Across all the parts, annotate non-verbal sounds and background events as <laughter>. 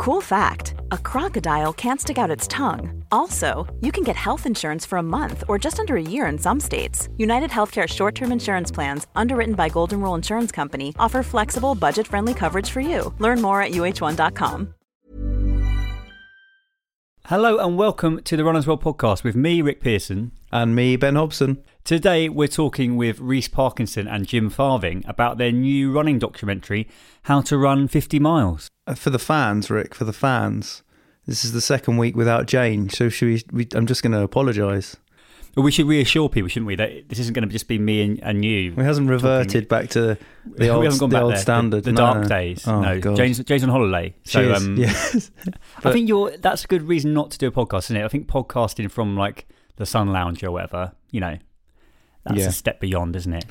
Cool fact a crocodile can't stick out its tongue. Also, you can get health insurance for a month or just under a year in some states. United Healthcare short term insurance plans, underwritten by Golden Rule Insurance Company, offer flexible, budget friendly coverage for you. Learn more at uh1.com. Hello and welcome to the Runners World podcast with me, Rick Pearson. And me, Ben Hobson. Today we're talking with Reece Parkinson and Jim Farthing about their new running documentary, How to Run 50 Miles. Uh, For the fans, Rick, for the fans. This is the second week without Jane, so should we, we I'm just going to apologise. But we should reassure people, shouldn't we, that this isn't going to just be me and, and you. We hasn't reverted back to the we old, haven't gone the back old there. standard. The, the No, dark days. Oh, no, God. Jane's, Jane's on holiday. So Cheers. um, yes. <laughs> I think you're that's a good reason not to do a podcast, isn't it? I think podcasting from like the Sun Lounge or whatever, you know, that's Yeah. a step beyond, isn't it?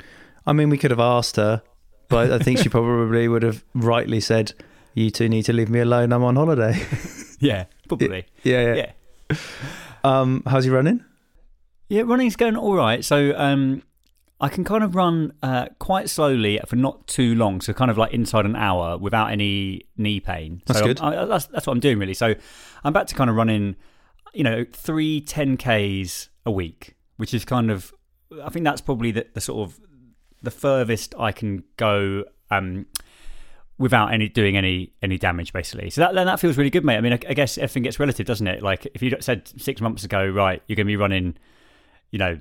I mean, we could have asked her, but I think she probably would have rightly said, "You two need to leave me alone. I'm on holiday." <laughs> Yeah, probably. yeah, yeah. yeah. Um, how's you running? Yeah, running's going all right. So um, I can kind of run uh, quite slowly for not too long. So kind of like inside an hour without any knee pain. That's so good. I, that's, that's what I'm doing really. So I'm back to kind of running, you know, three 10Ks a week, which is kind of, I think that's probably the, the sort of the furthest I can go um, without any doing any any damage basically so that then that feels really good mate i mean I, I guess everything gets relative doesn't it like if you said six months ago right you're going to be running you know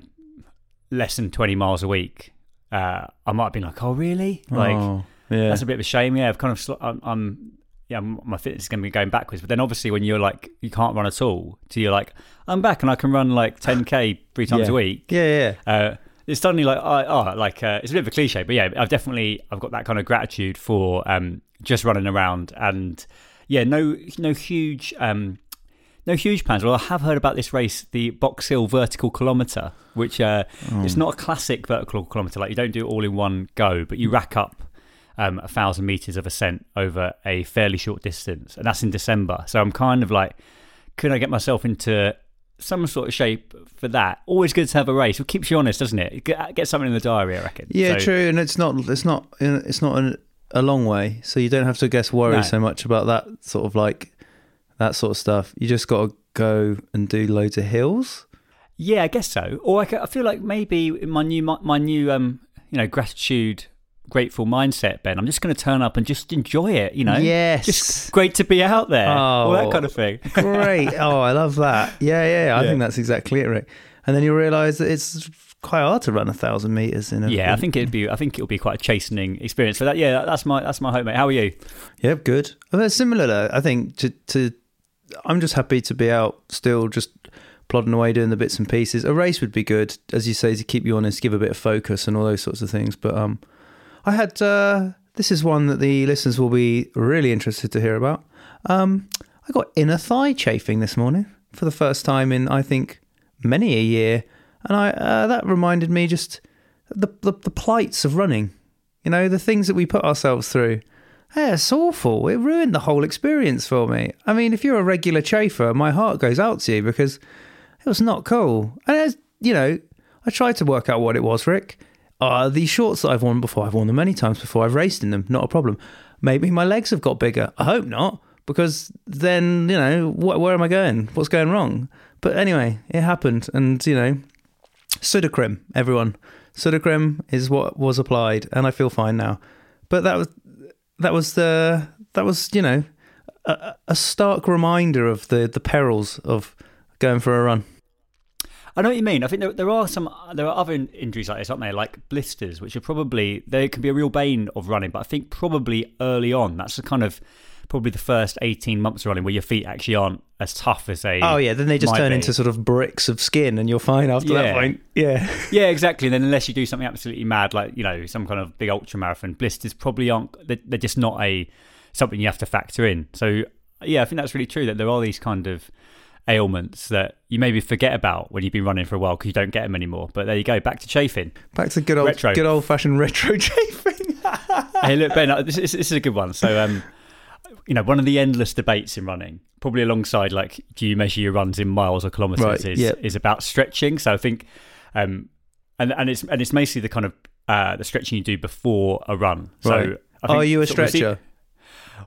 less than 20 miles a week uh i might have been like oh really like oh, yeah. that's a bit of a shame yeah i've kind of sl- i'm, I'm yeah, my fitness is going to be going backwards. But then, obviously, when you're like you can't run at all, so you're like, I'm back and I can run like 10k three times yeah. a week Yeah, yeah. uh, it's suddenly like oh, oh like uh, it's a bit of a cliche but yeah i've definitely i've got that kind of gratitude for um, just running around. And yeah no no huge um, no huge plans. Well i have heard about this race the box hill vertical kilometer which uh, it's not a classic vertical kilometer. Like you don't do it all in one go but you rack up um, a thousand meters of ascent over a fairly short distance. And that's in december. So i'm kind of like could i get myself into some sort of shape for that. Always good to have a race. It keeps you honest, doesn't it? Get, something in the diary, I reckon. Yeah, So- true, and it's not it's not it's not an, a long way, so you don't have to guess worry No. so much about that sort of like that sort of stuff. You just got to go and do loads of hills. Yeah, I guess so. Or I, I feel like maybe in my new my, my new um you know gratitude grateful mindset, Ben. I'm just going to turn up and just enjoy it. You know, Yes. just great to be out there. all that Oh. kind of thing. <laughs> Great! oh, I love that. Yeah, yeah, yeah. I Yeah. think that's exactly it, Rick. And then you realise that it's quite hard to run a thousand meters in a Yeah, I think it'd be. I think it'll be quite a chastening experience. So that, yeah, that's my that's my hope, mate. How are you? Yeah, good. Well, similar. Though. I think to to I'm just happy to be out still, just plodding away doing the bits and pieces. A race would be good, as you say, to keep you honest, give a bit of focus and all those sorts of things. But um, I had uh, this is one that the listeners will be really interested to hear about. Um, I got inner thigh chafing this morning for the first time in I think many a year, and I uh, that reminded me just the, the the plights of running. You know, the things that we put ourselves through. Yeah, it's awful. It ruined the whole experience for me. I mean, if you're a regular chafer, my heart goes out to you because it was not cool. And as you know, I tried to work out what it was, Rick. Uh, these shorts that I've worn before, I've worn them many times before. I've raced in them, not a problem. Maybe my legs have got bigger. I hope not, because then you know wh- where am I going? What's going wrong? But anyway, it happened, and you know, Sudocrem, everyone. Sudocrem is what was applied, and I feel fine now. But that was that was the that was you know a, a stark reminder of the the perils of going for a run. I know what you mean. I think there, there are some there are other injuries like this, aren't there? Like blisters, which are probably they can be a real bane of running. But I think probably early on, that's the kind of probably the first eighteen months of running where your feet actually aren't as tough as they. Oh yeah, then they just turn be. into sort of bricks of skin, and you're fine after Yeah. that point. Yeah, <laughs> Yeah, exactly. And then unless you do something absolutely mad, like you know some kind of big ultra marathon, blisters probably aren't. They're, they're just not a something you have to factor in. So yeah, I think that's really true that there are these kind of ailments that you maybe forget about when you've been running for a while because you don't get them anymore. But there you go, back to chafing. Back to good old, Retro. good old fashioned retro <laughs> chafing. <laughs> hey, look, Ben, uh, this, is- this is a good one. So, um, you know, one of the endless debates in running, probably alongside like, do you measure your runs in miles or kilometers, Right, is, yeah. is about stretching. So I think, um, and and it's and it's mostly the kind of uh, the stretching you do before a run. So Right. I think Are you a of stretcher?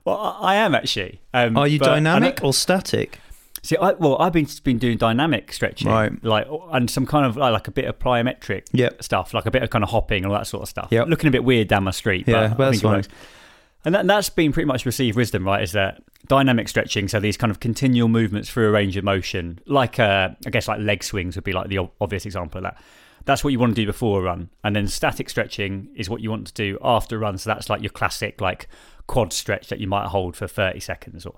Well, I am actually. Um, Are you but- and I- dynamic or static? See, I, well, I've been been doing dynamic stretching, Right. Like, and some kind of like, like a bit of plyometric Yep. stuff, like a bit of kind of hopping and all that sort of stuff. Yep. Looking a bit weird down my street, but Yeah, I but that's think it fine. works. And that, that's been pretty much received wisdom, right? Is that dynamic stretching? So these kind of continual movements through a range of motion, like uh, I guess like leg swings would be like the obvious example of that. That's what you want to do before a run, and then static stretching is what you want to do after a run. So that's like your classic like quad stretch that you might hold for thirty seconds or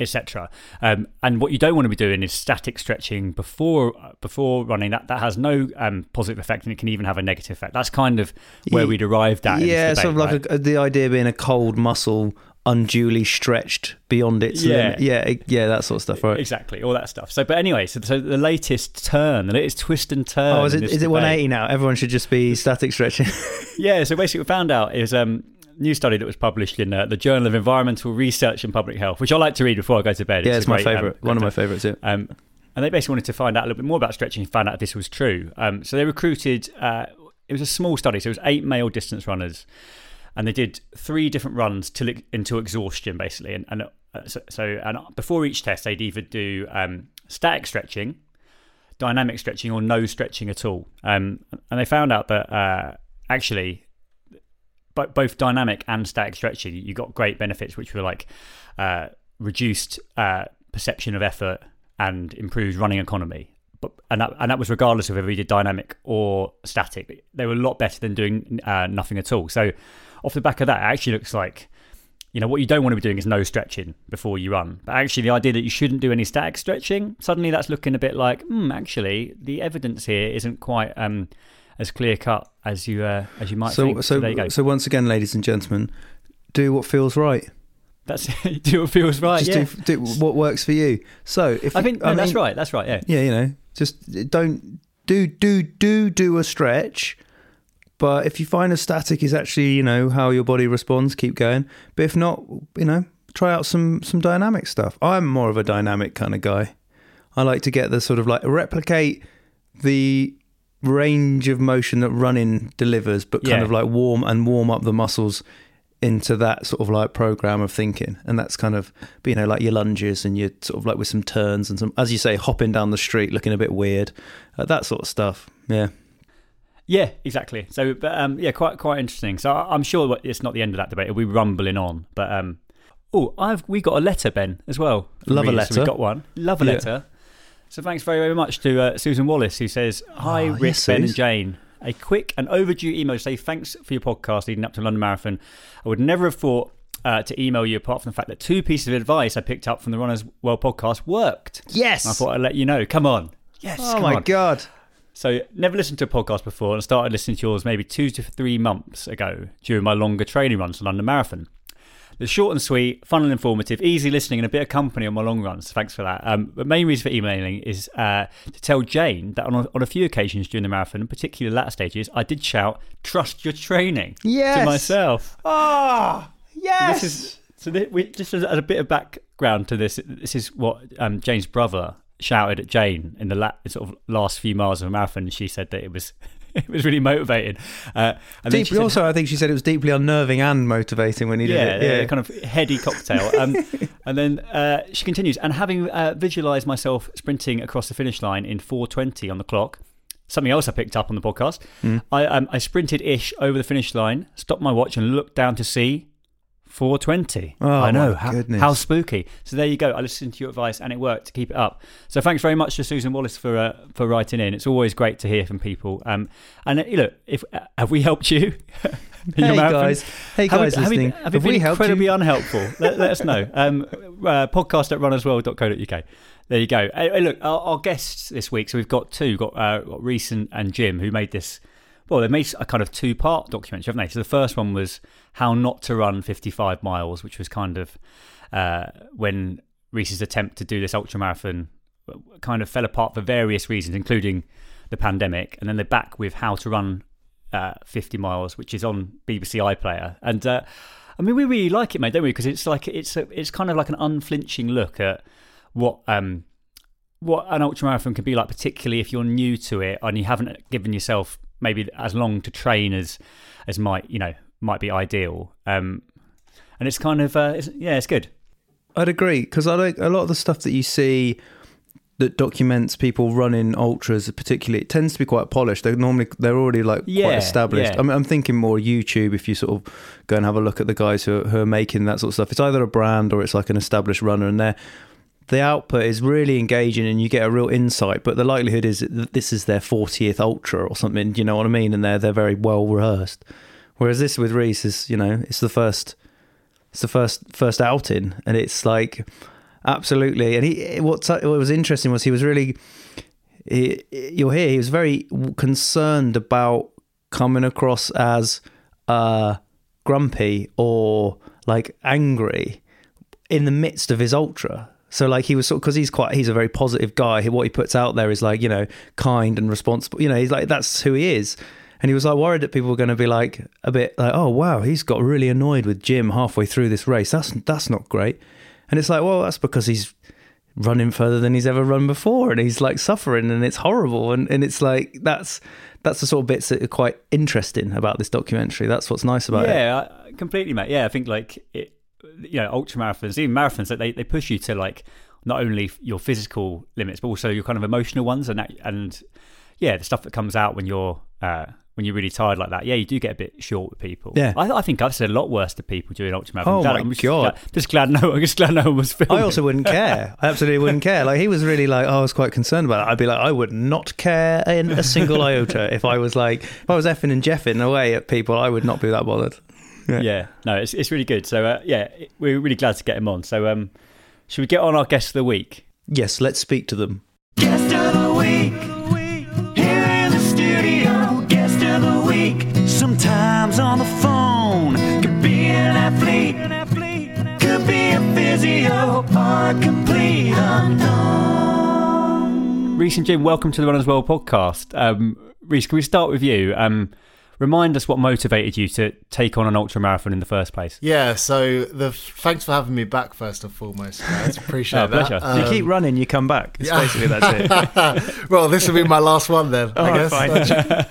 etc. Um, and what you don't want to be doing is static stretching before before running. That that has no um, positive effect, and it can even have a negative effect. That's kind of where we'd arrived at. Yeah, debate, sort of like right? a, the idea being a cold muscle unduly stretched beyond its Yeah. limit. Yeah, yeah, that sort of stuff, right? exactly all that stuff. So, but anyway, so, so the latest turn, the latest twist and turn. Oh, is it is it debate- 180 now? Everyone should just be static stretching. <laughs> Yeah. So basically, what we found out is um, new study that was published in uh, the Journal of Environmental Research and Public Health, which I like to read before I go to bed. yeah, it's my great, um, favorite. One of my favorites. Yeah. Um, and they basically wanted to find out a little bit more about stretching and found out if this was true. Um, so they recruited, uh, it was a small study, so it was eight male distance runners. And they did three different runs till into exhaustion, basically. And, and uh, so, so, and before each test, they'd either do um, static stretching, dynamic stretching, or no stretching at all. Um, and they found out that uh, actually, bo- both dynamic and static stretching, you got great benefits, which were like uh, reduced uh, perception of effort and improved running economy. But and that, and that was regardless of whether you did dynamic or static. They were a lot better than doing uh, nothing at all. So off the back of that, it actually looks like you know what you don't want to be doing is no stretching before you run. But actually, the idea that you shouldn't do any static stretching suddenly that's looking a bit like, hmm, actually, the evidence here isn't quite um, as clear cut as you uh, as you might So think. so there you go. so once again, ladies and gentlemen, do what feels right. That's <laughs> do what feels right. Just yeah. do, do what works for you. So if I you- think no, that's mean- right. That's right. Yeah. Yeah, you know, just don't do do do do a stretch. But if you find a static is actually, you know, how your body responds, keep going. But if not, you know, try out some some dynamic stuff. I'm more of a dynamic kind of guy. I like to get the sort of like replicate the range of motion that running delivers, but kind Yeah. of like warm and warm up the muscles into that sort of like program of thinking. And that's kind of, you know, like your lunges and your sort of like with some turns and some, as you say, hopping down the street looking a bit weird, uh, that sort of stuff. Yeah. Yeah, exactly. So, but um, yeah, quite quite interesting. So I'm sure it's not the end of that debate. We're rumbling on, but um, oh, I've we got a letter, Ben, as well. Love a readers. So letter. we got one. Love a Yeah. letter. So thanks very very much to uh, Susan Wallace who says, "Hi, Oh, Rick, yes, Ben, and Jane." A quick and overdue email to say thanks for your podcast leading up to London Marathon. I would never have thought uh, to email you apart from the fact that two pieces of advice I picked up from the Runners World podcast worked. Yes. I thought I'd let you know. Come on. Yes. oh my on. God. So never listened to a podcast before and started listening to yours maybe two to three months ago during my longer training runs to London Marathon. The short and sweet, fun and informative, easy listening, and a bit of company on my long runs. Thanks for that. Um, the main reason for emailing is uh, to tell Jane that on a, on a few occasions during the marathon, particularly the latter stages, I did shout "Trust your training" Yes. to myself. Ah, yes. This is so. This, we, just as, as a bit of background to this, this is what um, Jane's brother shouted at Jane in the la- sort of last few miles of a marathon. And she said that it was <laughs> it was really motivating. Uh, and Deeply, said- also, I think she said it was deeply unnerving and motivating when he yeah, did it. yeah, kind of heady cocktail. Um, <laughs> and then uh, she continues, and having uh, visualised myself sprinting across the finish line in 4:20 on the clock. Something else I picked up on the podcast. Hmm. I um, I sprinted ish over the finish line, stopped my watch, and looked down to see 420. Oh, I know my how, goodness. how spooky. So there you go. I listened to your advice and it worked to keep it up. So thanks very much to Susan Wallace for uh, for writing in. It's always great to hear from people. Um, and uh, look, if uh, have we helped you? <laughs> Hey guys, hey Have we- guys have we- listening, have we been we helped incredibly you? unhelpful? let, let us know. Um, <laughs> uh, podcast at runnersworld.co.uk. There you go. Hey, look, our, our guests this week. So we've got two. We've got, uh, got Reece and, and Jim who made this. Well, they made a kind of two part documentary, haven't they? So the first one was how not to run 55 miles, which was kind of uh, when Reece's attempt to do this ultra marathon kind of fell apart for various reasons, including the pandemic, and then they're back with how to run uh, 50 miles, which is on BBC iPlayer, and uh, I mean we really like it, mate, don't we? Because it's like it's a, it's kind of like an unflinching look at what um what an ultramarathon can be like, particularly if you're new to it and you haven't given yourself maybe as long to train as as might you know might be ideal. Um, and it's kind of uh, it's, yeah, it's good. I'd agree because I like a lot of the stuff that you see that documents people running ultras, particularly, it tends to be quite polished. They're normally they're already like Yeah, quite established. yeah. I mean, I'm thinking more YouTube. If you sort of go and have a look at the guys who are, who are making that sort of stuff, it's either a brand or it's like an established runner, and they're the output is really engaging and you get a real insight. But the likelihood is that this is their 40th ultra or something. You know what I mean? And they're they're very well rehearsed. Whereas this with Reece is, you know, it's the first, it's the first first outing, and it's like absolutely. And he, what's what was interesting was he was really, he, you'll hear he was very concerned about coming across as uh, grumpy or like angry in the midst of his ultra. So like he was sort because he's quite he's a very positive guy. What he puts out there is like you know kind and responsible. You know he's like that's who he is. And he was like worried that people were going to be like a bit like oh wow he's got really annoyed with Jim halfway through this race. That's that's not great. And it's like well that's because he's running further than he's ever run before and he's like suffering and it's horrible and, and it's like that's that's the sort of bits that are quite interesting about this documentary. That's what's nice about it. yeah, completely, mate. Yeah, I think like it, you know, ultra marathons, even marathons, that they, they push you to like not only your physical limits, but also your kind of emotional ones, and that, and yeah, the stuff that comes out when you're uh, when you're really tired like that. Yeah, you do get a bit short with people. Yeah. I, I think I've said a lot worse to people during ultra marathons. Oh my I'm just God. glad- just glad no, I'm just glad no one was filming. I also wouldn't care. I absolutely wouldn't care. Like he was really like, oh, I was quite concerned about it. I'd be like, I would not care in a single iota if I was like, if I was effing and jeffing away at people, I would not be that bothered. Yeah, no, it's it's really good. So uh, yeah, we're really glad to get him on. So um, should we get on our guest of the week? Yes, let's speak to them. Guest of the week. Here in the studio. Guest of the week. Sometimes on the phone. Could be an athlete. Could be a physio or a complete unknown. Reece and Jim, welcome to the Runners World podcast. Um, Reece, can we start with you? Um, remind us what motivated you to take on an ultra marathon in the first place. Yeah, so the thanks for having me back first and foremost, guys. <laughs> Appreciate Oh, that. pleasure. Um, you keep running, you come back. It's yeah. basically that's it. <laughs> well, this will be my last one then, I guess. fine.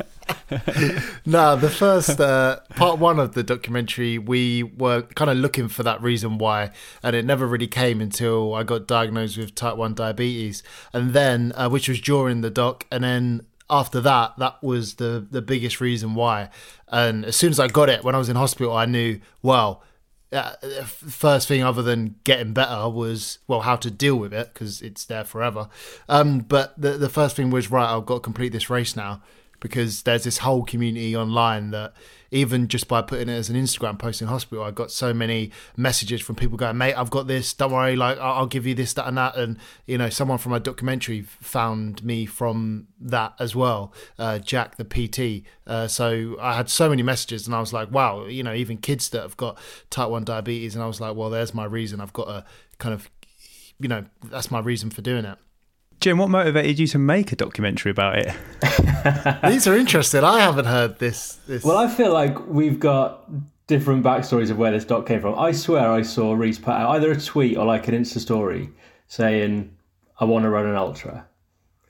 <laughs> no, the first uh, part one of the documentary, we were kind of looking for that reason why, and it never really came until I got diagnosed with type one diabetes, and then uh, which was during the doc, and then after that, that was the the biggest reason why. And as soon as I got it, when I was in hospital, I knew well. Uh, first thing other than getting better was well how to deal with it because it's there forever um but the the first thing was right i've got to complete this race now because there's this whole community online that even just by putting it as an Instagram post in hospital, I got so many messages from people going, "Mate, I've got this. Don't worry. Like, I'll give you this, that, and that." And you know, someone from my documentary found me from that as well, uh, Jack the PT. Uh, so I had so many messages, and I was like, "Wow!" You know, even kids that have got type one diabetes, and I was like, "Well, there's my reason. I've got to kind of." You know, that's my reason for doing it. Jim, what motivated you to make a documentary about it? <laughs> These are interesting. I haven't heard this. this. Well, I feel like we've got different backstories of where this doc came from. I swear I saw Reece put out either a tweet or like an Insta story saying, I want to run an ultra.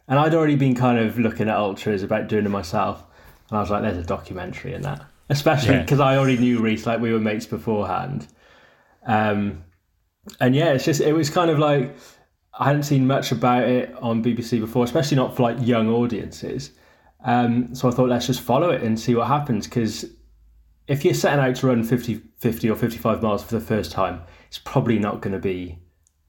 And I'd already been kind of looking at ultras about doing it myself. And I was like, there's a documentary in that. Especially Yeah. because I already knew Reece, like we were mates beforehand. Um, and yeah, it's just, it was kind of like, I hadn't seen much about it on BBC before, especially not for like young audiences. Um, so I thought, let's just follow it and see what happens. Because if you're setting out to run 50, 50 or 55 miles for the first time, it's probably not going to be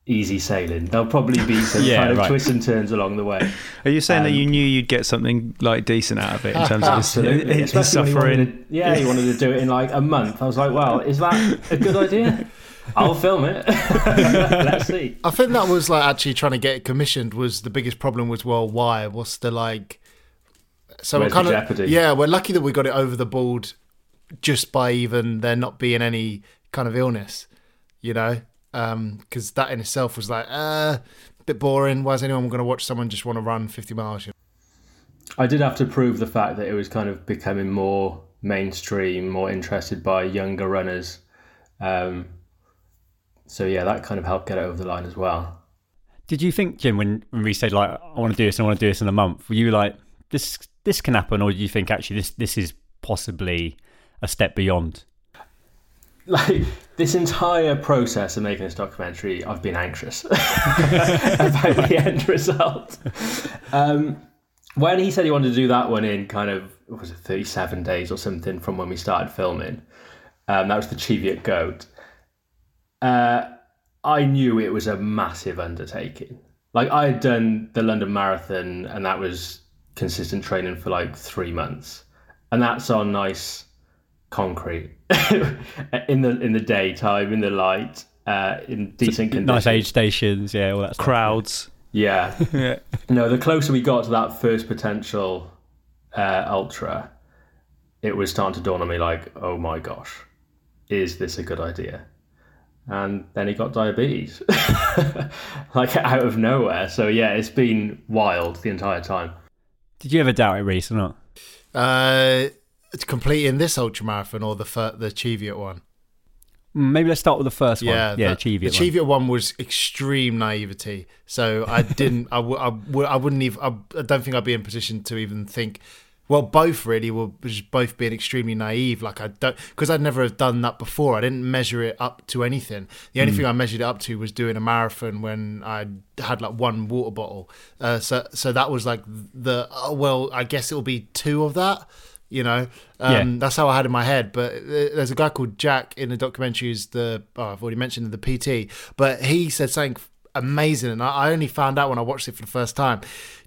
easy sailing. There'll probably be some <laughs> Yeah, kind of right. twists and turns along the way. Are you saying that Um, you knew you'd get something like decent out of it in terms of <laughs> Absolutely. his he suffering? to, yeah, he wanted to do it in like a month. I was like, well, is that a good idea? <laughs> I'll film it. <laughs> Let's see. I think that was like actually trying to get it commissioned was the biggest problem was well why what's the like so Where's we're kind of jeopardy? yeah we're lucky that we got it over the board just by even there not being any kind of illness you know because that in itself was like uh, a bit boring. Why is anyone going to watch someone just want to run 50 miles? you know? I did have to prove the fact that it was kind of becoming more mainstream, more interested by younger runners. Um, so yeah, that kind of helped get it over the line as well. Did you think, Jim, when, when we said like I want to do this and I want to do this in a month, were you like this this can happen, or do you think actually this this is possibly a step beyond? <laughs> Like this entire process of making this documentary, I've been anxious <laughs> about the <laughs> end result. Um, when he said he wanted to do that one in kind of what was it 37 days or something from when we started filming, um, that was the Cheviot Goat. Uh, I knew it was a massive undertaking. Like I had done the London Marathon, and that was consistent training for like three months, and that's on nice concrete <laughs> in the in the daytime, in the light, uh, in decent conditions. Nice aid stations, yeah, all that stuff. Crowds. <laughs> Yeah. No, the closer we got to that first potential uh, ultra, it was starting to dawn on me like, oh my gosh, is this a good idea? And then he got diabetes, <laughs> like out of nowhere. So yeah, it's been wild the entire time. Did you ever doubt it, Reece, or not? Uh, it's completing this ultra marathon or the fir- the Cheviot one. Mm, Maybe let's start with the first one. Yeah, yeah, that- Cheviot. The one. Cheviot one was extreme naivety. So I didn't. I, w- I, w- I wouldn't even. I, I don't think I'd be in position to even think. Well, both really were just both being extremely naive. Like I don't because I'd never have done that before. I didn't measure it up to anything. The only thing I measured it up to was doing a marathon when I had like one water bottle. Uh, so so that was like the oh, well, I guess it'll be two of that. You know, um, Yeah. that's how I had in my head. But uh, there's a guy called Jack in the documentary who's the oh, I've already mentioned the PT, but he said something amazing, and I, I only found out when I watched it for the first time.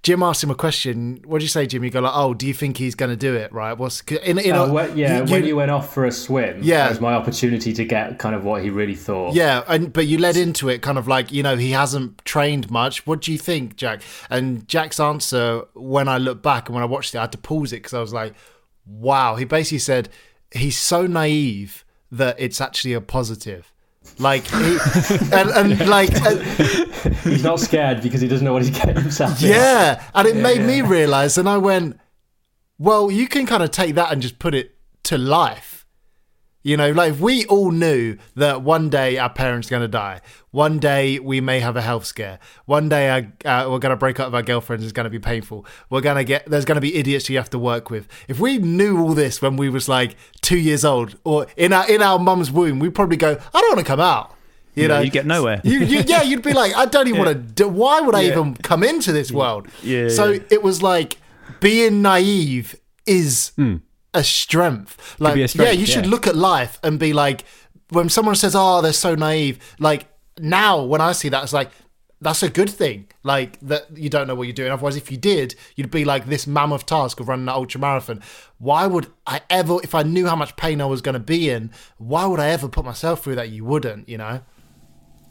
Jim asked him a question. What did you say, Jim? You go like, "Oh, do you think he's going to do it?" Right? What's in, in Uh, a- when- yeah, when you went off for a swim, Yeah. that was my opportunity to get kind of what he really thought. Yeah, and but you led into it kind of like you know he hasn't trained much. What do you think, Jack? And Jack's answer when I look back and when I watched it, I had to pause it because I was like, "Wow!" He basically said he's so naive that it's actually a positive. Like he, <laughs> and, and like and- He's not scared because he doesn't know what he's getting himself in. yeah, and it made me realize, and I went, "Well, you can kind of take that and just put it to life." You know, like if we all knew that one day our parents are going to die, one day we may have a health scare, one day our, uh, we're going to break up with our girlfriends, it's going to be painful. We're going to get there's going to be idiots you have to work with. If we knew all this when we was like two years old or in our in our mum's womb, we'd probably go, "I don't want to come out." You know, you get nowhere. You, you, yeah, you'd be like, I don't even want to. Do, why would I even come into this world? Yeah, So yeah. it was like being naive is a strength. Like, a strength, yeah, you should look at life and be like, when someone says, "Oh, they're so naive," like now when I see that, it's like. That's a good thing. Like that you don't know what you're doing. Otherwise, if you did, you'd be like this mammoth task of running an ultra marathon. Why would I ever, if I knew how much pain I was going to be in, why would I ever put myself through that? You wouldn't, you know.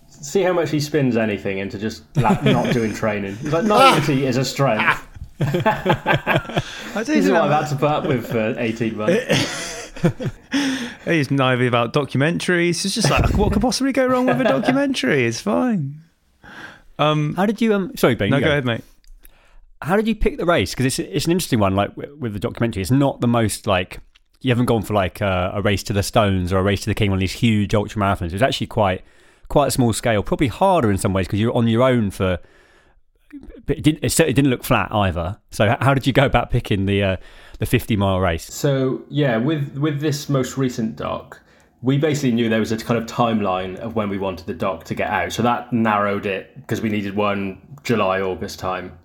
See how much he spins anything into just like, not doing <laughs> training. He's like, naivety <laughs> is a strength. <laughs> I This did is what I've had to put up with for 18 months. <laughs> He's naive about documentaries. It's just like, what could possibly go wrong with a documentary? It's fine. Um, How did you? Um, sorry, Ben. no, you go ahead, mate. How did you pick the race? Because it's it's an interesting one. Like with with the documentary, it's not the most like you haven't gone for like a, a race to the Stones or a race to the King, on these huge ultra marathons. It's actually quite quite a small scale, probably harder in some ways because you're on your own for. But it didn't. It certainly didn't look flat either. So how did you go about picking the uh, the 50 mile race? So yeah, with with this most recent doc, we basically knew there was a kind of timeline of when we wanted the doc to get out. So that narrowed it because we needed one July August time.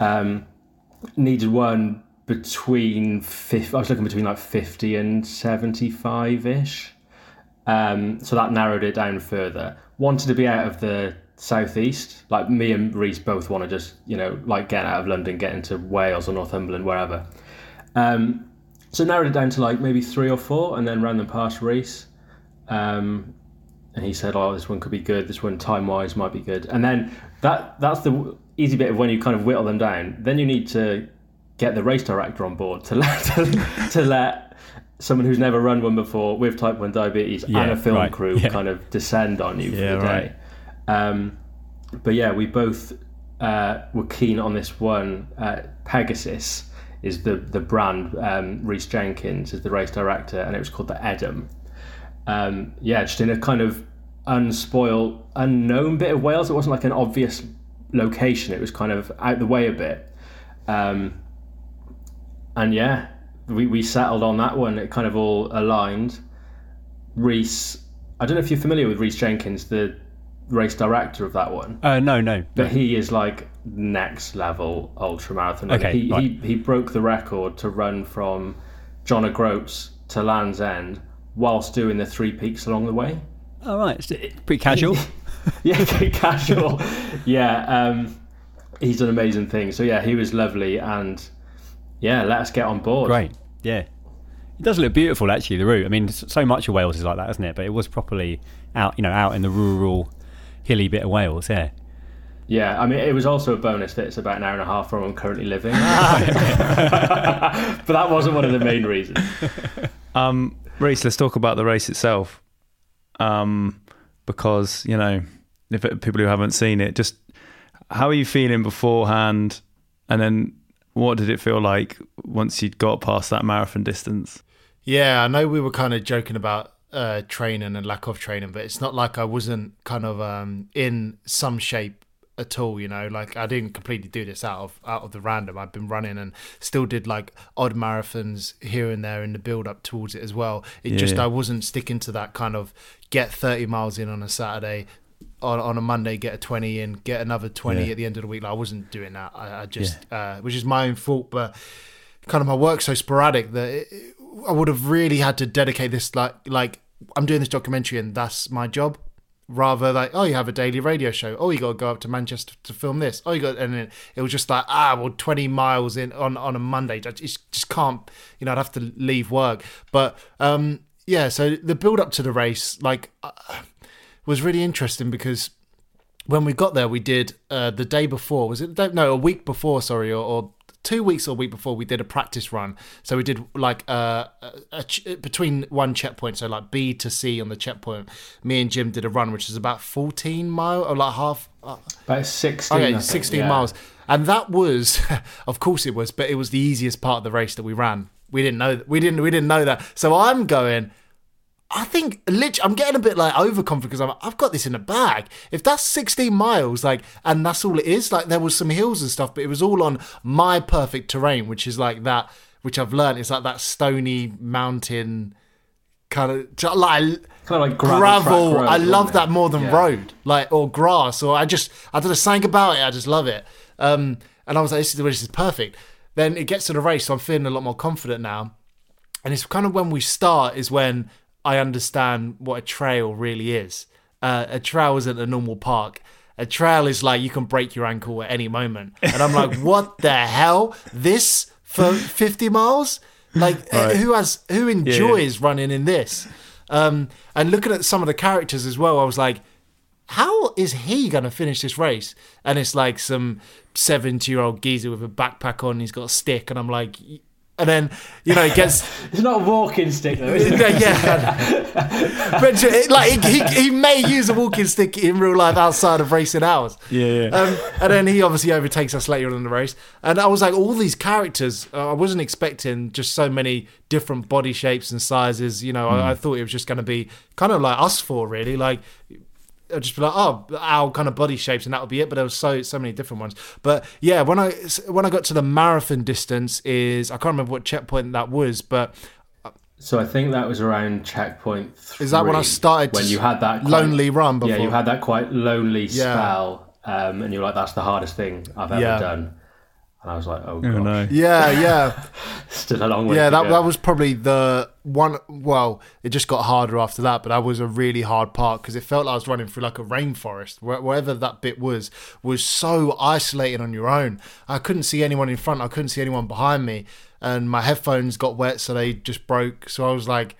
Um, needed one between 50, I was looking between like fifty and seventy five ish. Um, so that narrowed it down further. Wanted to be out of the southeast. Like me and Reece both want to just, you know, like get out of London, get into Wales or Northumberland, wherever. Um, so narrowed it down to like maybe three or four, and then ran them past Reece. Um, and he said, "Oh, this one could be good. This one, time wise, might be good." And then that that's the easy bit of when you kind of whittle them down. Then you need to get the race director on board to <laughs> let to, to let someone who's never run one before with type 1 diabetes Yeah, and a film right, crew yeah. kind of descend on you for Yeah, the day. Um, but yeah, we both uh, were keen on this one. Uh, Pegasus is the, the brand. Um, Reese Jenkins is the race director, and it was called the Edam. Um, yeah, just in a kind of unspoiled, unknown bit of Wales. It wasn't like an obvious location. It was kind of out the way a bit. Um, and yeah, we, we settled on that one. It kind of all aligned. Reece, I don't know if you're familiar with Reese Jenkins, the race director of that one, Uh, no, no. but he is like next level ultra marathon. Okay, he, right. he he broke the record to run from John O'Groats to Land's End whilst doing the three peaks along the way. All right, it's, pretty casual. <laughs> yeah, pretty casual. yeah, um, he's done amazing things. So yeah, he was lovely, and yeah, let us get on board. Great. Yeah. It does look beautiful, actually. The route. I mean, so much of Wales is like that, isn't it? But it was properly out, you know, out in the rural, hilly bit of Wales. Yeah. Yeah, I mean, it was also a bonus that it's about an hour and a half from where I'm currently living. <laughs> <laughs> but that wasn't one of the main reasons. Um, Reece, let's talk about the race itself. Um, because you know, if it, people who haven't seen it, just how are you feeling beforehand, and then what did it feel like once you'd got past that marathon distance? Yeah, I know we were kind of joking about uh, training and lack of training, but it's not like I wasn't kind of um, in some shape at all. You know, like I didn't completely do this out of out of the random. I've been running and still did like odd marathons here and there in the build up towards it as well. It Yeah, just. I wasn't sticking to that kind of get thirty miles in on a Saturday. On, on a Monday, get a twenty in, get another twenty Yeah. at the end of the week. Like, I wasn't doing that. I, I just, uh, which is my own fault. But kind of my work's so sporadic that it, I would have really had to dedicate this like like I'm doing this documentary and that's my job. Rather like oh you have a daily radio show oh you got to go up to Manchester to film this oh you got and it was just like ah well 20 miles in on on a Monday I just just can't you know I'd have to leave work but um yeah so the build up to the race like uh, was really interesting because when we got there, we did uh, the day before. Was it no a week before? Sorry, or, or two weeks or a week before. We did a practice run. So we did like uh, a, a ch- between one checkpoint, so like B to C on the checkpoint. Me and Jim did a run, which is about fourteen mile or like half. Uh, About 16. I okay, think, sixteen yeah. miles, and that was, <laughs> of course, it was, but it was the easiest part of the race that we ran. We didn't know. We didn't. We didn't know that. So I'm going. I think literally, I'm getting a bit like overconfident because I'm I've got this in the bag. If that's 16 miles, like, and that's all it is, like, there was some hills and stuff, but it was all on my perfect terrain, which is like that, which I've learned. It's like that stony mountain kind of like Kind of like gravel. gravel. road, I love that more than Yeah. road, like or grass, or I just I don't know something about it. I just love it. Um, and I was like, this is this is perfect. Then it gets to the race, so I'm feeling a lot more confident now. And it's kind of when we start is when I understand what a trail really is. Uh, a trail isn't a normal park. A trail is like you can break your ankle at any moment. And I'm like, what the hell? This for 50 miles? Like, uh, who has who enjoys running in this? Um, and looking at some of the characters as well, I was like, how is he going to finish this race? And it's like some 70 year old geezer with a backpack on, he's got a stick, and I'm like, and then, you know, he gets. <laughs> It's not a walking stick though, is it? yeah, but it- like he, he, he may use a walking stick in real life outside of racing hours. Yeah, yeah. Um, and then he obviously overtakes us later on in the race. And I was like, all these characters, uh, I wasn't expecting just so many different body shapes and sizes. You know, I, I thought it was just going to be kind of like us four, really. Like, I'd just be like, oh, our kind of body shapes, and that would be it. But there was so so many different ones. But yeah, when I when I got to the marathon distance, is I can't remember what checkpoint that was, but So I think that was around checkpoint three. Is that when I started When you had that quite- lonely run Yeah, you had that quite lonely Yeah. spell, um, and you're like, "That's the hardest thing I've ever Yeah. done." And I was like, "Oh, Oh no. yeah, yeah. <laughs> still a long way." Yeah, that go. that was probably the one. Well, it just got harder after that, but that was a really hard part because it felt like I was running through like a rainforest. Wherever that bit was, was so isolated on your own. I couldn't see anyone in front. I couldn't see anyone behind me, and my headphones got wet, so they just broke. So I was like.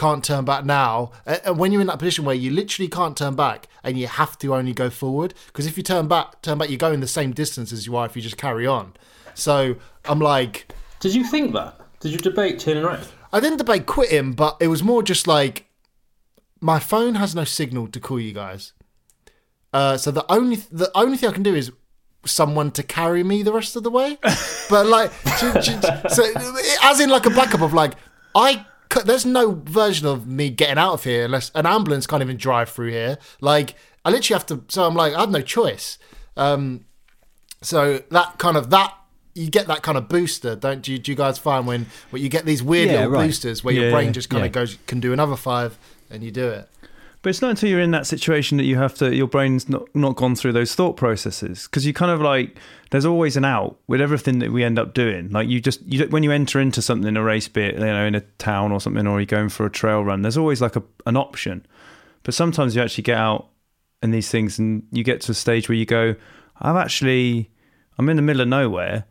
Can't turn back now. And when you're in that position where you literally can't turn back and you have to only go forward, because if you turn back, turn back, you're going the same distance as you are if you just carry on. So I'm like, Did you think that? Did you debate turning around? I didn't debate quitting, but it was more just like my phone has no signal to call you guys. Uh, so the only the only thing I can do is someone to carry me the rest of the way. <laughs> But like, so as in like a backup of like I. There's no version of me getting out of here unless an ambulance can't even drive through here. Like I literally have to. So I'm like I have no choice. Um, so that kind of that you get that kind of booster, don't you? Do you guys find when when you get these weird Yeah, little right. boosters where Yeah, your brain just kind yeah. of goes can do another five and you do it? But it's not until you're in that situation that you have to, your brain's not, not gone through those thought processes. Because you kind of like, there's always an out with everything that we end up doing. Like you just, you when you enter into something, in a race bit, you know, in a town or something, or you're going for a trail run, there's always like a, an option. But sometimes you actually get out in these things and you get to a stage where you go, I'm actually, I'm in the middle of nowhere.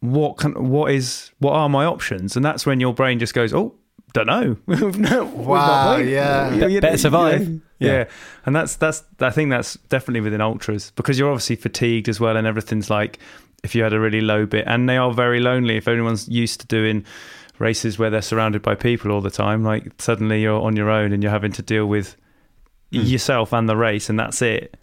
What can, what is, what are my options? And that's when your brain just goes, oh, don't know. <laughs> no, Wow, yeah. you- you- Better survive. Yeah. Yeah. yeah. and that's that's I think that's definitely within ultras because you're obviously fatigued as well, and everything's like if you had a really low bit, and they are very lonely. If anyone's used to doing races where they're surrounded by people all the time, like suddenly you're on your own and you're having to deal with hmm. yourself and the race, and that's it.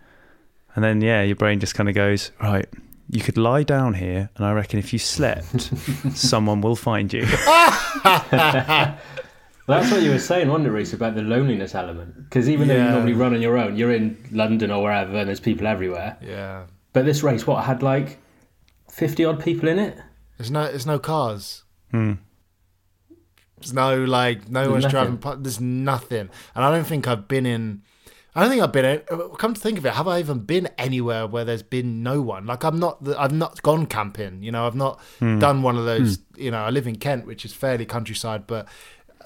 And then yeah, your brain just kind of goes right. You could lie down here, and I reckon if you slept, <laughs> someone will find you. <laughs> That's what you were saying, wasn't it, Reece, about the loneliness element? Because even though you Yeah. normally run on your own, you're in London or wherever, and there's people everywhere. Yeah. But this race, what had like fifty odd people in it? There's no there's no cars. Hmm. There's no like no There's one's nothing. driving. pa- There's nothing, and I don't think I've been in. I don't think I've been. In, come to think of it, have I even been anywhere where there's been no one? Like I'm not. the- I've not gone camping. You know, I've not done one of those. You know, I live in Kent, which is fairly countryside, but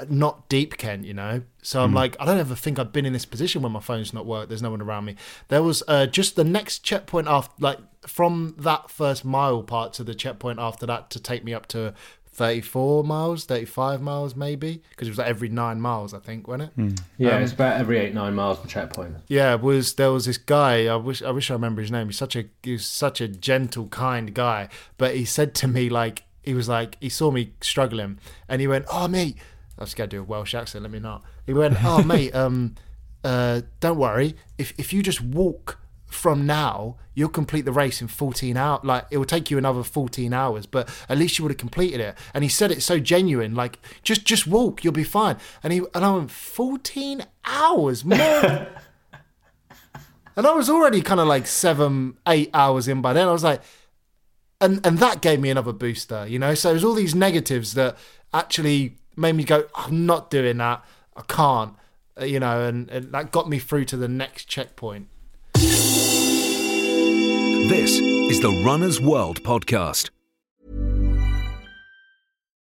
not deep Kent, you know. So I'm hmm. like, I don't ever think I've been in this position where my phone's not worked. There's no one around me. There was uh, just the next checkpoint after, like from that first mile part to the checkpoint after that to take me up to 34 miles, 35 miles maybe, because it was like every nine miles, I think, wasn't it? Hmm. Yeah, um, it's about every eight nine miles from checkpoint. Yeah, was there was this guy. I wish I wish I remember his name. He's such a he's such a gentle, kind guy. But he said to me like he was like he saw me struggling, and he went, "Oh mate," I was going to do a Welsh accent. Let me not. He went, "Oh <laughs> mate, um, uh, don't worry. If if you just walk." From now, you'll complete the race in 14 hours. Like it will take you another 14 hours, but at least you would have completed it. And he said it so genuine, like just just walk, you'll be fine. And he and I went 14 hours more <laughs> and I was already kind of like seven, eight hours in by then. I was like, and and that gave me another booster, you know. So it was all these negatives that actually made me go, I'm not doing that. I can't, uh, you know, and, and that got me through to the next checkpoint. This is the Runner's World podcast.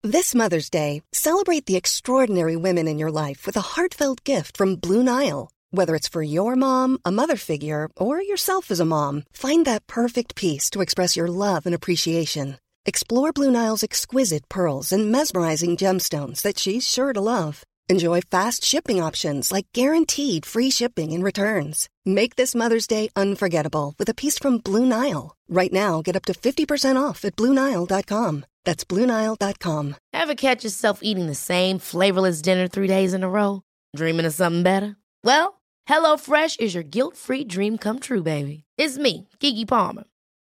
This Mother's Day, celebrate the extraordinary women in your life with a heartfelt gift from Blue Nile. Whether it's for your mom, a mother figure, or yourself as a mom, find that perfect piece to express your love and appreciation. Explore Blue Nile's exquisite pearls and mesmerizing gemstones that she's sure to love. Enjoy fast shipping options like guaranteed free shipping and returns. Make this Mother's Day unforgettable with a piece from Blue Nile. Right now, get up to 50% off at BlueNile.com. That's BlueNile.com. Ever catch yourself eating the same flavorless dinner three days in a row? Dreaming of something better? Well, HelloFresh is your guilt-free dream come true, baby. It's me, Keke Palmer.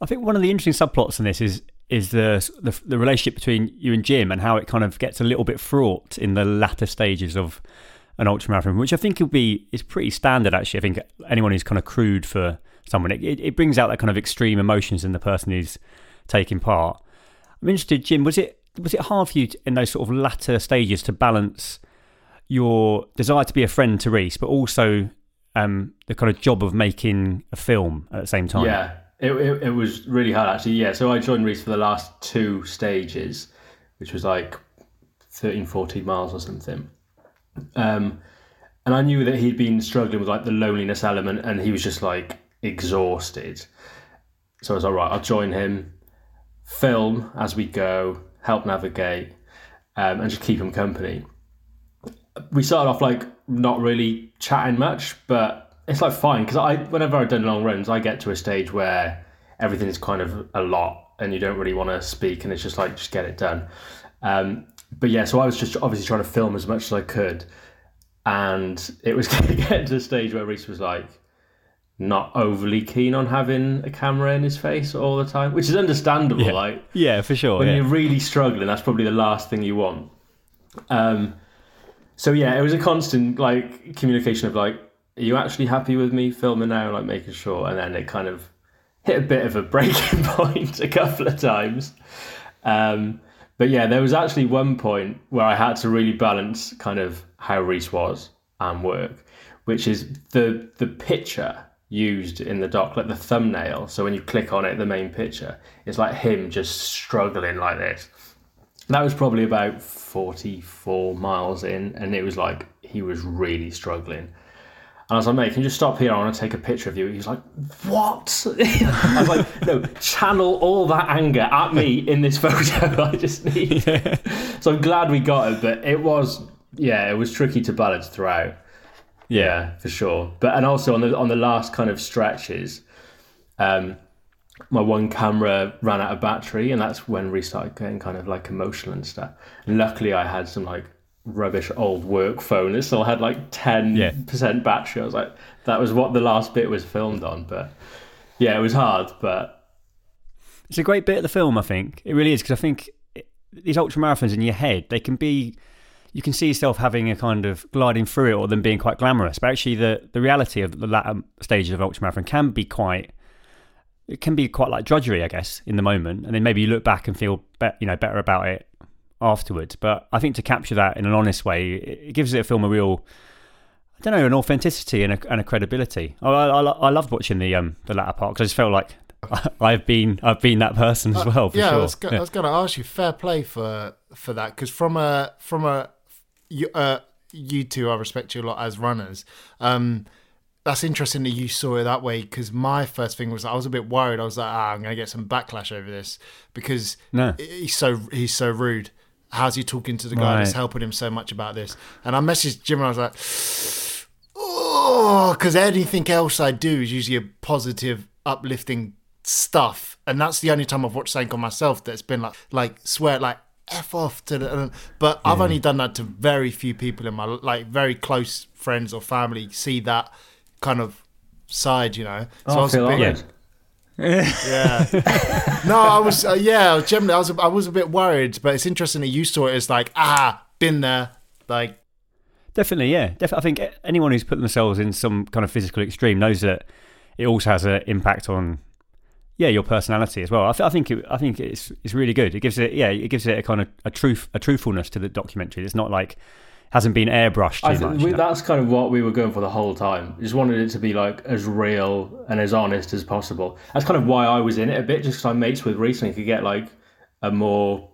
I think one of the interesting subplots in this is is the, the the relationship between you and Jim and how it kind of gets a little bit fraught in the latter stages of an ultramarathon, which I think will be is pretty standard actually. I think anyone who's kind of crewed for someone, it, it, it brings out that kind of extreme emotions in the person who's taking part. I'm interested, Jim. Was it was it hard for you to, in those sort of latter stages to balance your desire to be a friend to Reece, but also um, the kind of job of making a film at the same time? Yeah, it, it, it was really hard actually. Yeah, so I joined Reece for the last two stages, which was like 13, 14 miles or something. Um, and I knew that he'd been struggling with like the loneliness element and he was just like exhausted. So I was like, right, I'll join him, film as we go, help navigate, um, and just keep him company. We started off like not really chatting much, but it's like fine because I, whenever I've done long runs, I get to a stage where everything is kind of a lot and you don't really want to speak, and it's just like just get it done. Um, but yeah, so I was just obviously trying to film as much as I could, and it was <laughs> getting to a stage where Reece was like not overly keen on having a camera in his face all the time, which is understandable. Yeah. Like Yeah, for sure. when yeah. you're really struggling, that's probably the last thing you want. Um, so yeah, it was a constant like communication of like, are you actually happy with me filming now? Like making sure, and then it kind of hit a bit of a <laughs> breaking point a couple of times. Um, but yeah, there was actually one point where I had to really balance kind of how Reece was and work, which is the the picture used in the doc, like the thumbnail. So when you click on it, the main picture, it's like him just struggling like this. That was probably about 44 miles in, and it was like he was really struggling. And I was like, mate, can you just stop here? I want to take a picture of you. He was like, what? <laughs> I was like, no, channel all that anger at me in this <laughs> photo. I just need. <laughs> So I'm glad we got it, but it was, yeah, it was tricky to balance throughout. Yeah, for sure. But and also on the on the last kind of stretches, um, my one camera ran out of battery, and that's when we started getting kind of like emotional and stuff. And luckily, I had some like rubbish old work phone. It still had like ten Yeah. percent battery. I was like, that was what the last bit was filmed on. But yeah, it was hard, but It's a great bit of the film, I think. It really is because I think it, these ultra marathons in your head, they can be. You can see yourself having a kind of gliding through it, or them being quite glamorous. But actually, the the reality of the latter stages of ultra marathon can be quite. It can be quite like drudgery, I guess, in the moment, and then maybe you look back and feel, be, you know, better about it afterwards. But I think to capture that in an honest way, it, gives it a film a real. I don't know, an authenticity and a, and a credibility. I, I, I loved watching the um the latter part because I just felt like <laughs> I've been I've been that person as well. For Uh, yeah, sure. I was, go- I was going to ask you fair play for for that because from a from a you, uh, you two, I respect you a lot as runners. Um, that's interesting that you saw it that way because my first thing was I was a bit worried. I was like, ah, I'm going to get some backlash over this because No. he's so he's so rude. How's he talking to the guy that's helping him so much about this? And I messaged Jim and I was like, oh, because anything else I do is usually a positive, uplifting stuff, and that's the only time I've watched something on myself that's been like, like swear, like f off to the. But I've only done that to very few people in my like very close friends or family see that kind of side, you know. So oh, I feel a bit. Yeah. no, I was uh, yeah. I Generally, I was I was a bit worried, but it's interesting that you saw it as like ah, been there, like Definitely, yeah. Def- I think anyone who's put themselves in some kind of physical extreme knows that it also has an impact on, yeah, your personality as well. I, th- I think it, I think it's it's really good. It gives it, yeah, it gives it a kind of a truth, a truthfulness to the documentary. It's not like hasn't been airbrushed too much. we, that's kind of what we were going for the whole time. Just wanted it to be like as real and as honest as possible. That's kind of why I was in it a bit, just because I'm mates with recently could get like a more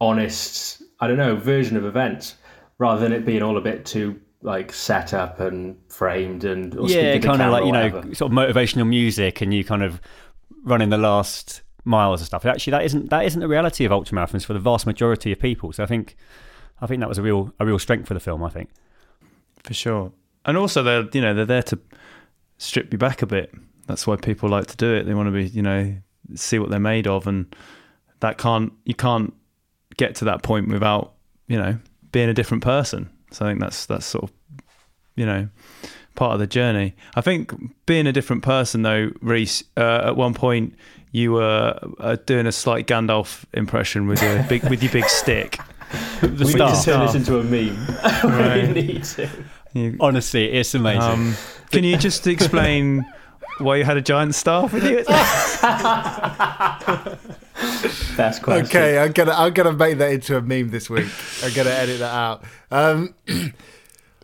honest, I don't know, version of events rather than it being all a bit too like set up and framed and or yeah, kind of like you know, sort of motivational music, and you kind of running the last miles and stuff. Actually, that isn't that isn't the reality of ultramarathons for the vast majority of people. So I think, I think that was a real a real strength for the film. I think. for sure. And also, they're you know they're there to strip you back a bit. That's why people like to do it. They want to be you know see what they're made of, and that can't you can't get to that point without you know being a different person. So I think that's that's sort of you know part of the journey. I think being a different person though, Reece. Uh, at one point, you were uh, doing a slight Gandalf impression with your big with your big <laughs> stick. <laughs> The we need to turn this into a meme. <laughs> Right. we need to. You- Honestly, it's amazing. um, can you just <laughs> explain why you had a giant staff with you? That's quite Okay, I'm gonna I'm gonna make that into a meme this week. I'm gonna edit that out. Um, <clears throat>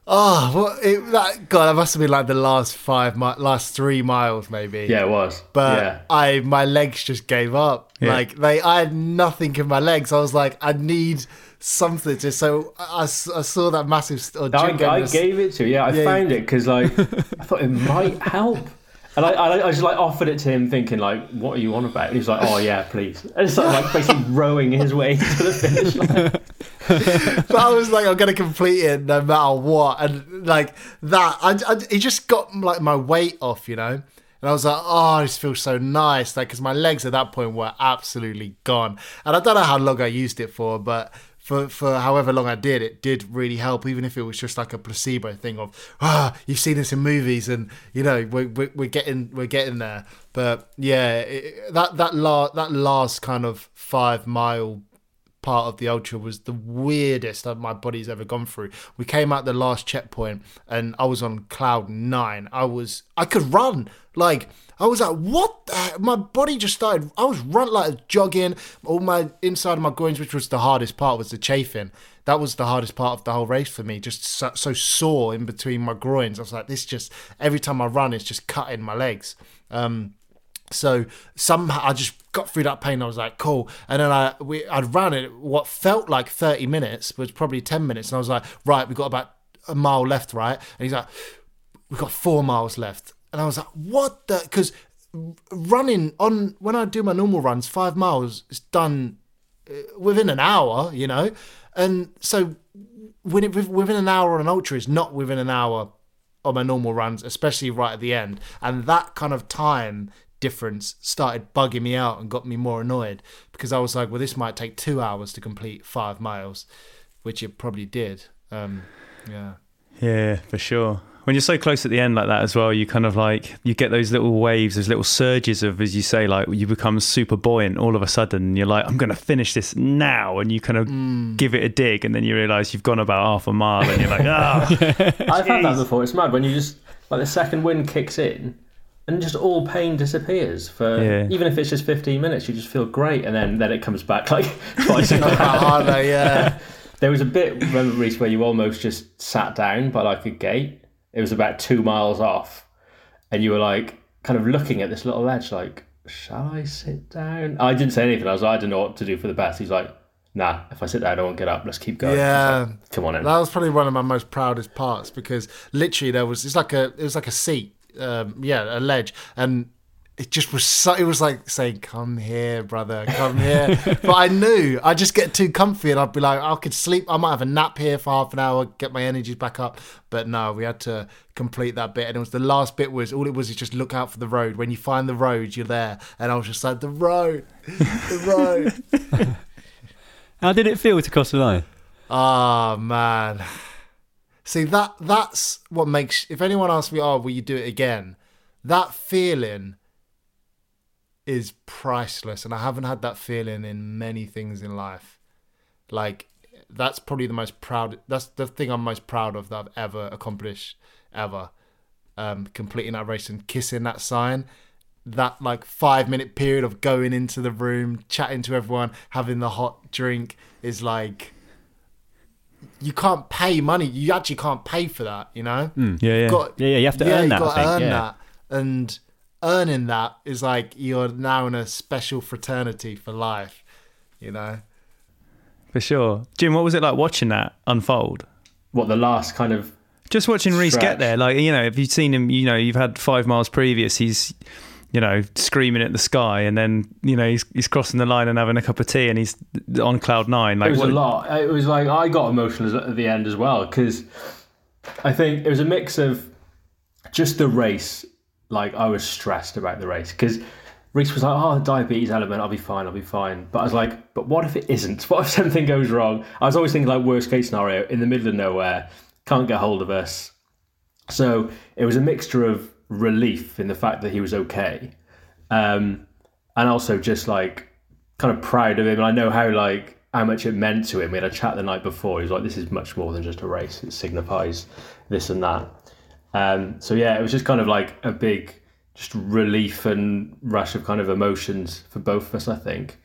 oh, what? It, that God, that must have been like the last five, mi- last three miles, maybe. Yeah, it was. But yeah. I, my legs just gave up. Yeah. Like they, I had nothing in my legs. I was like, I need something to. So I, I saw that massive. st- I, gave I gave it to you. Yeah, I Yeah, found it because like <laughs> I thought it might help, and I, I, I just like offered it to him, thinking like, "What are you on about?" And he was like, "Oh yeah, please." And it's like, like basically <laughs> rowing his way to the finish line. <laughs> but I was like, I'm gonna complete it no matter what, and like that, I, I, it just got like my weight off, you know. And I was like, oh, this feels so nice, like because my legs at that point were absolutely gone, and I don't know how long I used it for, but for for however long I did, it did really help, even if it was just like a placebo thing of, ah, you've seen this in movies, and you know we're we're, we're getting we're getting there. But yeah, it, that that la- that last kind of five mile part of the ultra was the weirdest that my body's ever gone through. We came out the last checkpoint and I was on cloud nine. I was I could run like I was like what the my body just started I was run like jogging all my inside of my groins which was the hardest part was the chafing. That was the hardest part of the whole race for me. Just so, so sore in between my groins. I was like, this just every time I run, it's just cutting my legs. Um, so somehow I just got through that pain. I was like, cool. And then I we I'd ran it. What felt like thirty minutes was probably ten minutes. And I was like, right, we've got about a mile left, right? And he's like, we've got four miles left. And I was like, what the? Because running on when I do my normal runs, five miles is done uh, within an hour, you know. And so when it within an hour on an ultra is not within an hour on my normal runs, especially right at the end. And that kind of time difference started bugging me out and got me more annoyed because I was like, well, this might take two hours to complete five miles, which it probably did. Um, yeah. Yeah, for sure. When you're so close at the end like that as well, you kind of like you get those little waves, those little surges of, as you say, like you become super buoyant all of a sudden. And you're like, I'm going to finish this now, and you kind of give it a dig, and then you realise you've gone about half a mile, and you're like, ah, <laughs> I've had that before. It's mad when you just like the second wind kicks in, and just all pain disappears for Yeah. even if it's just 15 minutes. You just feel great, and then then it comes back like twice. as bad. harder, yeah. <laughs> There was a bit, remember, Reece, where you almost just sat down by like a gate. It was about two miles off, and you were like kind of looking at this little ledge, like, shall I sit down? I didn't say anything. I was like, I don't know what to do for the best. He's like, nah, if I sit there, I don't want to get up. Let's keep going. Yeah. like, Come on in. That was probably one of my most proudest parts because literally there was it's like a it was like a seat, um, yeah, a ledge, and it just was so it was like saying, "Come here, brother, come here." <laughs> but I knew I'd just get too comfy and I'd be like, I could sleep. I might have a nap here for half an hour, get my energies back up. But no, we had to complete that bit, and it was the last bit. Was all it was is just look out for the road. When you find the road, you're there, and I was just like, the road, the <laughs> road. How did it feel to cross the line? Ah man. See that that's what makes if anyone asks me, oh, will you do it again? That feeling is priceless. And I haven't had that feeling in many things in life. Like that's probably the most proud that's the thing I'm most proud of that I've ever accomplished ever. Um, completing that race and kissing that sign. That like five minute period of going into the room, chatting to everyone, having the hot drink is like you can't pay money. You actually can't pay for that, you know? Hmm. yeah, yeah. Got- Yeah, yeah, you have to earn you've that, I got to earn yeah. that. And earning that is like you're now in a special fraternity for life, you know? for sure. Jim, what was it like watching that unfold? What the last kind of Just watching Reece get there, like you know, if you've seen him, you know, you've had five miles previous, he's, you know, screaming at the sky, and then you know he's he's crossing the line and having a cup of tea, and he's on cloud nine. Like it was what- a lot. It was like I got emotional at the end as well because I think it was a mix of just the race. Like I was stressed about the race because Reece was like, "Oh, the diabetes element, I'll be fine, I'll be fine." But I was like, "But what if it isn't? <laughs> What if something goes wrong?" I was always thinking like worst case scenario in the middle of nowhere, can't get hold of us. So it was a mixture of relief in the fact that he was okay, um, and also just like kind of proud of him. And I know how like how much it meant to him. We had a chat the night before. He was like, "This is much more than just a race. It signifies this and that." Um, so yeah, it was just kind of like a big just relief and rush of kind of emotions for both of us, I think.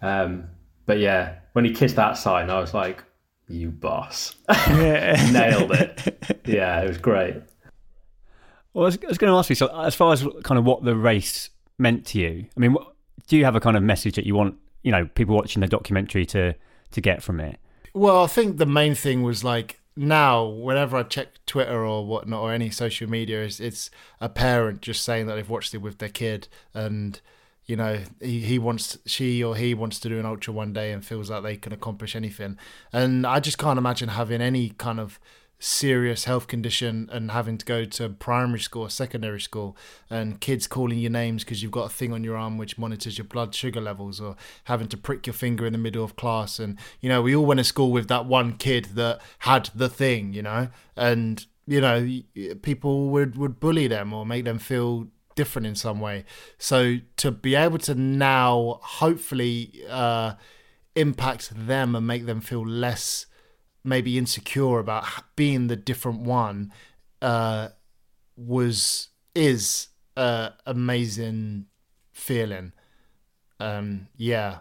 Um, but yeah, when he kissed that sign, I was like, "You boss, <laughs> <laughs> nailed it." Yeah, it was great. Well, I was, I was going to ask you. So, as far as kind of what the race meant to you, I mean, what, do you have a kind of message that you want, you know, people watching the documentary to to get from it? Well, I think the main thing was like now, whenever I check Twitter or whatnot or any social media, it's, it's a parent just saying that they've watched it with their kid and you know he, he wants she or he wants to do an ultra one day and feels like they can accomplish anything and i just can't imagine having any kind of serious health condition and having to go to primary school or secondary school and kids calling your names because you've got a thing on your arm which monitors your blood sugar levels or having to prick your finger in the middle of class and you know we all went to school with that one kid that had the thing you know? And you know people would would bully them or make them feel different in some way. So to be able to now hopefully uh impact them and make them feel less maybe insecure about being the different one uh, was is a amazing feeling. Um, yeah,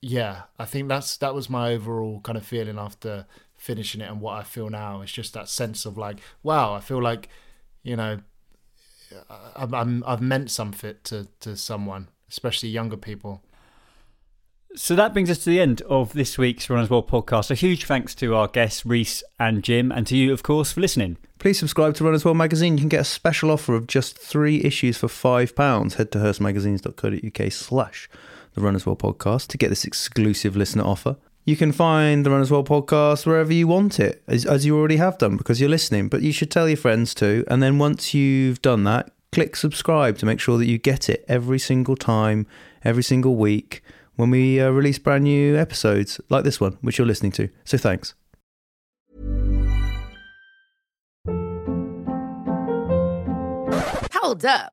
yeah. I think that's that was my overall kind of feeling after finishing it, and what I feel now. It's just that sense of like, wow, I feel like, you know, I'm, I'm I've meant something to to someone, especially younger people. So that brings us to the end of this week's Runners World podcast. A huge thanks to our guests, Reece and Jim, and to you, of course, for listening. Please subscribe to Runners World magazine. You can get a special offer of just three issues for £5. Head to hearstmagazines.co.uk slash the Runners World podcast to get this exclusive listener offer. You can find the Runners World podcast wherever you want it, as, as you already have done because you're listening. But you should tell your friends too. And then once you've done that, click subscribe to make sure that you get it every single time, every single week when we uh, release brand new episodes like this one, which you're listening to. So thanks. Hold up.